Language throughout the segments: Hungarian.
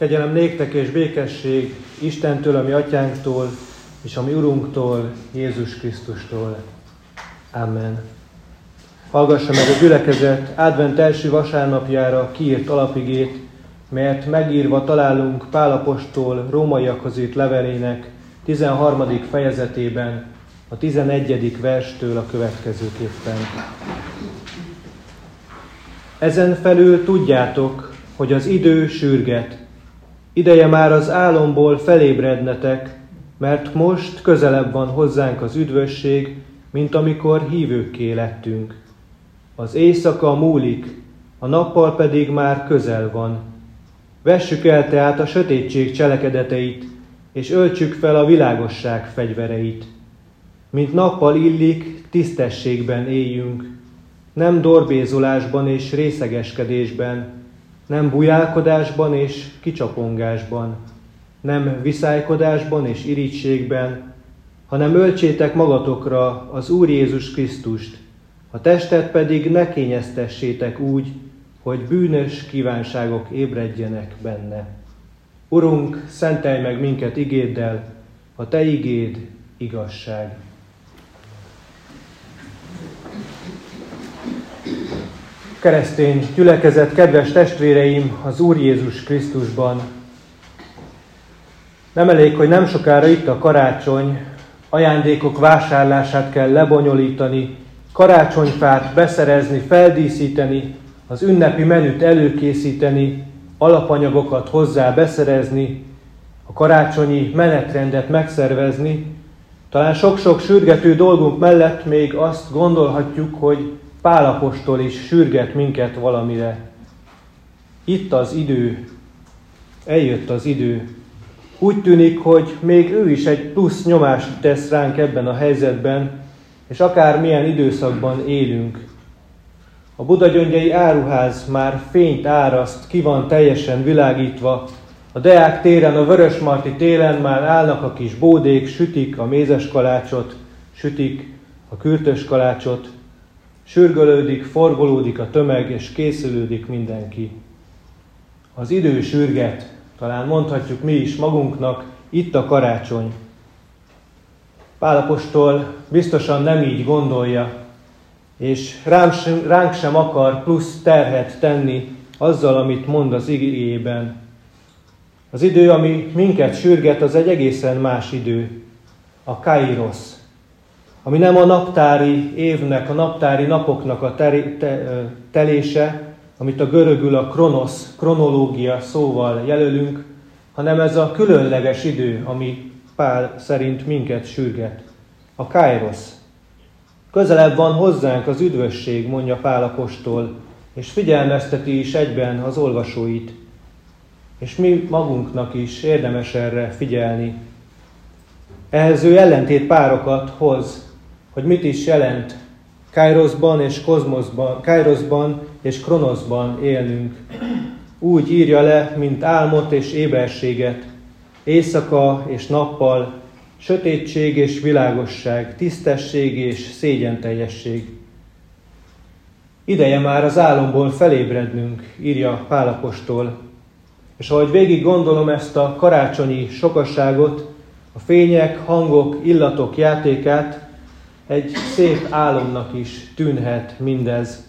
Kegyelem néktek és békesség Istentől, ami atyánktól, és ami Urunktól, Jézus Krisztustól. Amen. Hallgassa meg a gyülekezet advent első vasárnapjára kiírt alapigét, mert megírva találunk Pálapostól rómaiakhoz írt levelének 13. fejezetében, a 11. verstől a következőképpen. Ezen felül tudjátok, hogy az idő sürget. Ideje már az álomból felébrednetek, mert most közelebb van hozzánk az üdvösség, mint amikor hívőkké lettünk. Az éjszaka múlik, a nappal pedig már közel van. Vessük el tehát a sötétség cselekedeteit, és öltsük fel a világosság fegyvereit. Mint nappal illik, tisztességben éljünk, nem dorbézolásban és részegeskedésben, nem bujálkodásban és kicsapongásban, nem viszálykodásban és irítségben, hanem öltsétek magatokra az Úr Jézus Krisztust, a testet pedig ne kényeztessétek úgy, hogy bűnös kívánságok ébredjenek benne. Urunk, szentelj meg minket igéddel, a Te igéd igazság. Keresztény gyülekezet, kedves testvéreim az Úr Jézus Krisztusban. Nem elég, hogy nem sokára itt a karácsony, ajándékok vásárlását kell lebonyolítani, karácsonyfát beszerezni, feldíszíteni, az ünnepi menüt előkészíteni, alapanyagokat hozzá beszerezni, a karácsonyi menetrendet megszervezni, talán sok-sok sürgető dolgunk mellett még azt gondolhatjuk, hogy Pálapostól is sürget minket valamire. Itt az idő, eljött az idő. Úgy tűnik, hogy még ő is egy plusz nyomást tesz ránk ebben a helyzetben, és akár milyen időszakban élünk. A Budagyöngyei áruház már fényt áraszt, ki van teljesen világítva, a Deák téren, a Vörösmarty télen már állnak a kis bódék, sütik a mézes kalácsot, sütik a kürtös kalácsot, Sürgölődik, forgolódik a tömeg, és készülődik mindenki. Az idő sürget, talán mondhatjuk mi is magunknak, itt a karácsony. Pálapostól biztosan nem így gondolja, és ránk sem, ránk sem akar plusz terhet tenni azzal, amit mond az igében. Az idő, ami minket sürget, az egy egészen más idő. A kairos, ami nem a naptári évnek, a naptári napoknak a teri, te, telése, amit a görögül a kronosz, kronológia szóval jelölünk, hanem ez a különleges idő, ami Pál szerint minket sürget. A kairos. Közelebb van hozzánk az üdvösség, mondja Pál apostol, és figyelmezteti is egyben az olvasóit. És mi magunknak is érdemes erre figyelni. Ehhez ő ellentét párokat hoz hogy mit is jelent Kairosban és Kozmoszban, Kairosban és Kronoszban élnünk. Úgy írja le, mint álmot és éberséget, éjszaka és nappal, sötétség és világosság, tisztesség és szégyenteljesség. Ideje már az álomból felébrednünk, írja Pálapostól. És ahogy végig gondolom ezt a karácsonyi sokasságot, a fények, hangok, illatok játékát, egy szép álomnak is tűnhet mindez.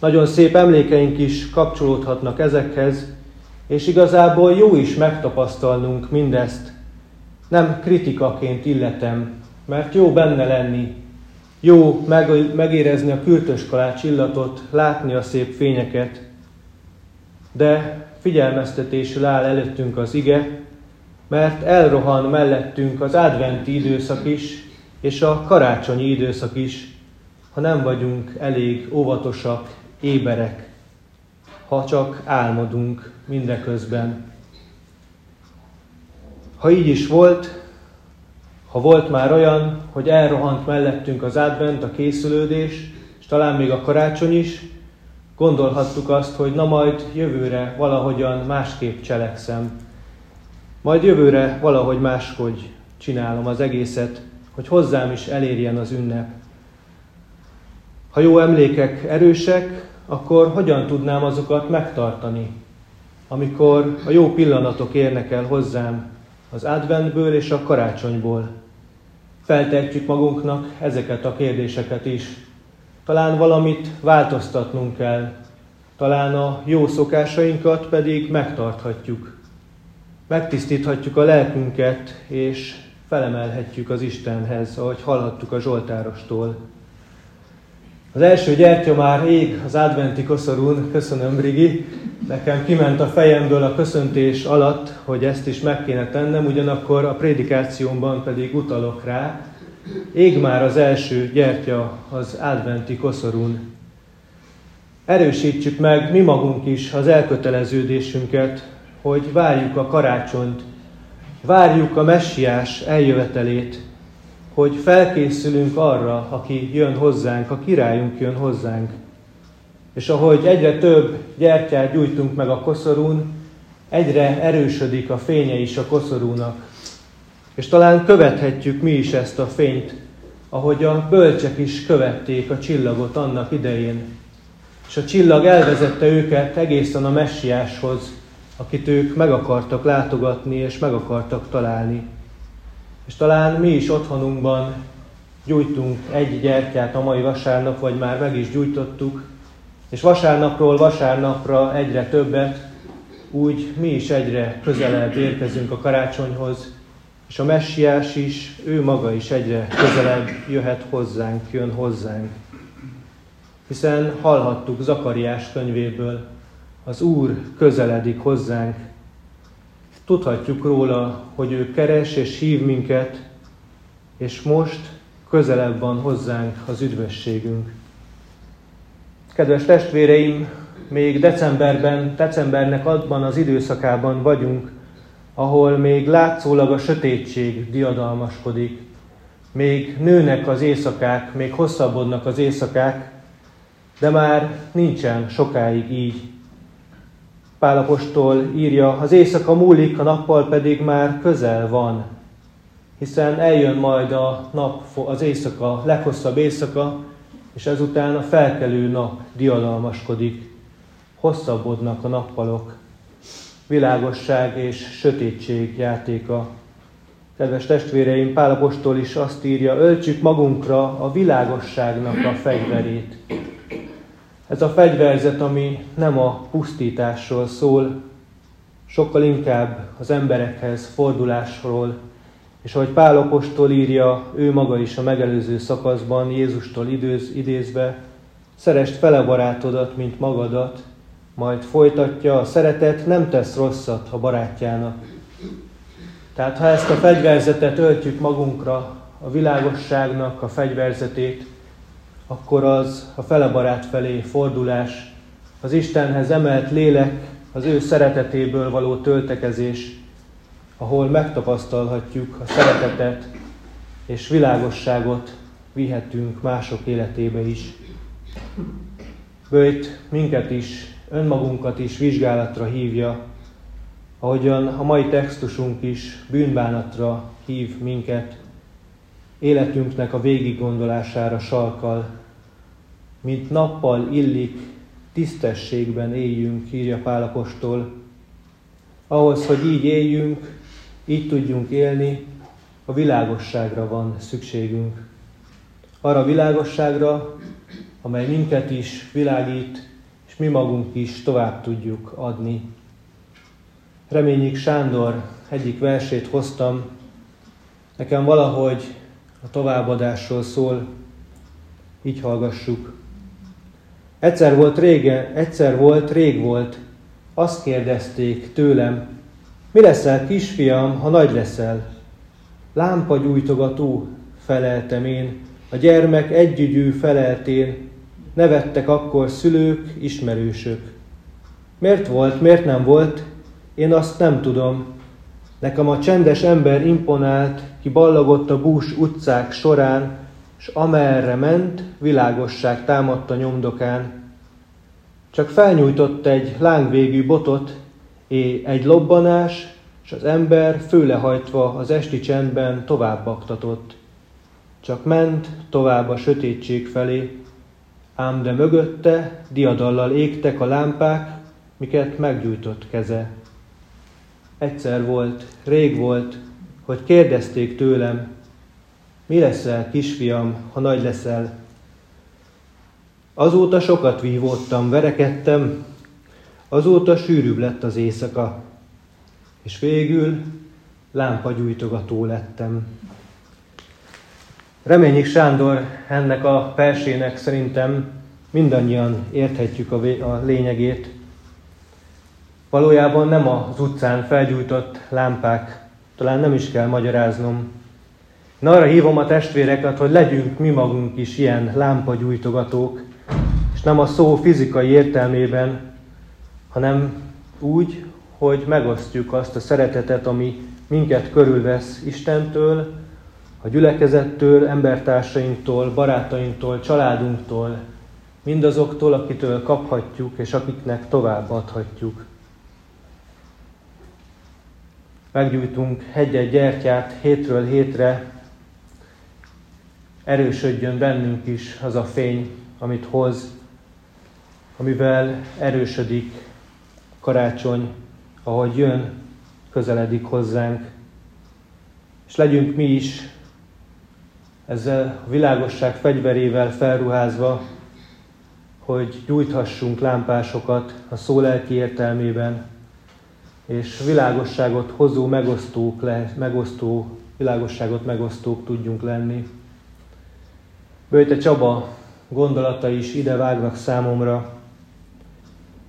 Nagyon szép emlékeink is kapcsolódhatnak ezekhez, és igazából jó is megtapasztalnunk mindezt. Nem kritikaként illetem, mert jó benne lenni, jó meg, megérezni a kürtös kalács illatot, látni a szép fényeket, de figyelmeztetésül áll előttünk az ige, mert elrohan mellettünk az adventi időszak is, és a karácsonyi időszak is, ha nem vagyunk elég óvatosak, éberek, ha csak álmodunk mindeközben. Ha így is volt, ha volt már olyan, hogy elrohant mellettünk az advent, a készülődés, és talán még a karácsony is, gondolhattuk azt, hogy na majd jövőre valahogyan másképp cselekszem. Majd jövőre valahogy máshogy csinálom az egészet, hogy hozzám is elérjen az ünnep. Ha jó emlékek erősek, akkor hogyan tudnám azokat megtartani? amikor a jó pillanatok érnek el hozzám az adventből és a karácsonyból. Feltehetjük magunknak ezeket a kérdéseket is. Talán valamit változtatnunk kell, talán a jó szokásainkat pedig megtarthatjuk. Megtisztíthatjuk a lelkünket, és felemelhetjük az Istenhez, ahogy hallhattuk a Zsoltárostól. Az első gyertya már ég az adventi koszorún, köszönöm Brigi, nekem kiment a fejemből a köszöntés alatt, hogy ezt is meg kéne tennem, ugyanakkor a prédikációmban pedig utalok rá, ég már az első gyertya az adventi koszorún. Erősítsük meg mi magunk is az elköteleződésünket, hogy várjuk a karácsonyt, várjuk a messiás eljövetelét, hogy felkészülünk arra, aki jön hozzánk, a királyunk jön hozzánk. És ahogy egyre több gyertyát gyújtunk meg a koszorún, egyre erősödik a fénye is a koszorúnak. És talán követhetjük mi is ezt a fényt, ahogy a bölcsek is követték a csillagot annak idején. És a csillag elvezette őket egészen a messiáshoz, akit ők meg akartak látogatni és meg akartak találni. És talán mi is otthonunkban gyújtunk egy gyertyát a mai vasárnap, vagy már meg is gyújtottuk, és vasárnapról vasárnapra egyre többet, úgy mi is egyre közelebb érkezünk a karácsonyhoz, és a messiás is, ő maga is egyre közelebb jöhet hozzánk, jön hozzánk. Hiszen hallhattuk Zakariás könyvéből, az Úr közeledik hozzánk, Tudhatjuk róla, hogy ő keres és hív minket, és most közelebb van hozzánk az üdvösségünk. Kedves testvéreim, még decemberben, decembernek abban az időszakában vagyunk, ahol még látszólag a sötétség diadalmaskodik, még nőnek az éjszakák, még hosszabbodnak az éjszakák, de már nincsen sokáig így. Pálapostól írja, az éjszaka múlik, a nappal pedig már közel van, hiszen eljön majd a nap, az éjszaka, leghosszabb éjszaka, és ezután a felkelő nap diadalmaskodik, hosszabbodnak a nappalok, világosság és sötétség játéka. Kedves testvéreim, Pálapostól is azt írja, öltsük magunkra a világosságnak a fegyverét. Ez a fegyverzet, ami nem a pusztításról szól, sokkal inkább az emberekhez fordulásról, és ahogy Pál Apostol írja, ő maga is a megelőző szakaszban, Jézustól időz, idézve, szerest fele barátodat, mint magadat, majd folytatja, a szeretet nem tesz rosszat a barátjának. Tehát ha ezt a fegyverzetet öltjük magunkra, a világosságnak a fegyverzetét, akkor az a fele barát felé fordulás, az Istenhez emelt lélek, az ő szeretetéből való töltekezés, ahol megtapasztalhatjuk a szeretetet és világosságot vihetünk mások életébe is. Bőjt minket is, önmagunkat is vizsgálatra hívja, ahogyan a mai textusunk is bűnbánatra hív minket, életünknek a végiggondolására salkal, mint nappal illik, tisztességben éljünk, írja Pálapostól. Ahhoz, hogy így éljünk, így tudjunk élni, a világosságra van szükségünk. Arra a világosságra, amely minket is világít, és mi magunk is tovább tudjuk adni. Reményik Sándor egyik versét hoztam, nekem valahogy a továbbadásról szól, így hallgassuk. Egyszer volt régen, egyszer volt, rég volt, azt kérdezték tőlem, mi leszel, kisfiam, ha nagy leszel? Lámpa gyújtogató, feleltem én, a gyermek együgyű feleltén, nevettek akkor szülők, ismerősök. Miért volt, miért nem volt, én azt nem tudom. Nekem a csendes ember imponált, ki ballagott a bús utcák során, s amerre ment, világosság támadt a nyomdokán. Csak felnyújtott egy lángvégű botot, és egy lobbanás, és az ember főlehajtva az esti csendben tovább baktatott. Csak ment tovább a sötétség felé, ám de mögötte diadallal égtek a lámpák, miket meggyújtott keze. Egyszer volt, rég volt, hogy kérdezték tőlem, mi leszel, kisfiam, ha nagy leszel? Azóta sokat vívódtam, verekedtem, azóta sűrűbb lett az éjszaka, és végül lámpagyújtogató lettem. Reményik Sándor ennek a persének szerintem mindannyian érthetjük a, a lényegét. Valójában nem az utcán felgyújtott lámpák, talán nem is kell magyaráznom. Én arra hívom a testvéreket, hogy legyünk mi magunk is ilyen lámpagyújtogatók, és nem a szó fizikai értelmében, hanem úgy, hogy megosztjuk azt a szeretetet, ami minket körülvesz Istentől, a gyülekezettől, embertársainktól, barátainktól, családunktól, mindazoktól, akitől kaphatjuk, és akiknek tovább Meggyújtunk egy-egy gyertyát hétről hétre, erősödjön bennünk is az a fény, amit hoz, amivel erősödik karácsony, ahogy jön, közeledik hozzánk. És legyünk mi is ezzel a világosság fegyverével felruházva, hogy gyújthassunk lámpásokat a szó lelki értelmében, és világosságot hozó megosztók, le, megosztó, világosságot megosztók tudjunk lenni. Böjte Csaba gondolata is ide vágnak számomra.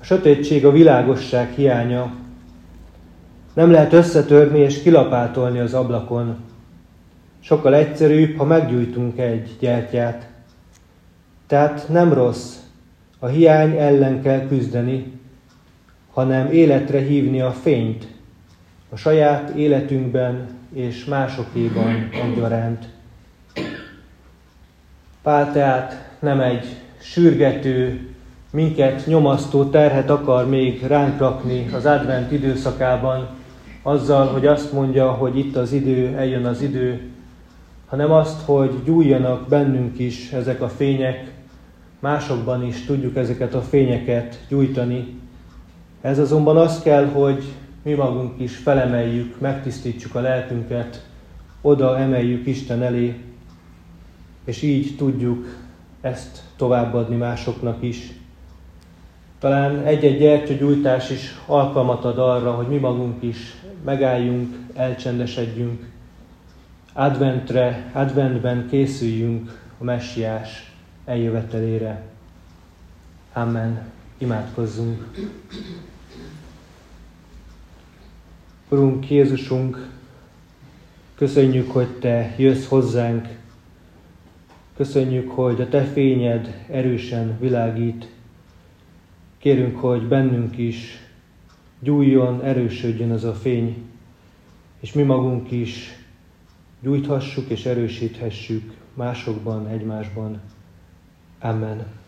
A sötétség a világosság hiánya. Nem lehet összetörni és kilapátolni az ablakon. Sokkal egyszerűbb, ha meggyújtunk egy gyertyát. Tehát nem rossz, a hiány ellen kell küzdeni, hanem életre hívni a fényt a saját életünkben és másokéban egyaránt. Pál tehát nem egy sürgető, minket nyomasztó terhet akar még ránk rakni az advent időszakában, azzal, hogy azt mondja, hogy itt az idő, eljön az idő, hanem azt, hogy gyújjanak bennünk is ezek a fények, másokban is tudjuk ezeket a fényeket gyújtani. Ez azonban az kell, hogy mi magunk is felemeljük, megtisztítsuk a lelkünket, oda emeljük Isten elé, és így tudjuk ezt továbbadni másoknak is. Talán egy-egy gyertyagyújtás is alkalmat ad arra, hogy mi magunk is megálljunk, elcsendesedjünk, adventre, adventben készüljünk a messiás eljövetelére. Amen. Imádkozzunk. Urunk Jézusunk, köszönjük, hogy Te jössz hozzánk. Köszönjük, hogy a Te fényed erősen világít. Kérünk, hogy bennünk is gyújjon, erősödjön az a fény, és mi magunk is gyújthassuk és erősíthessük másokban, egymásban. Amen.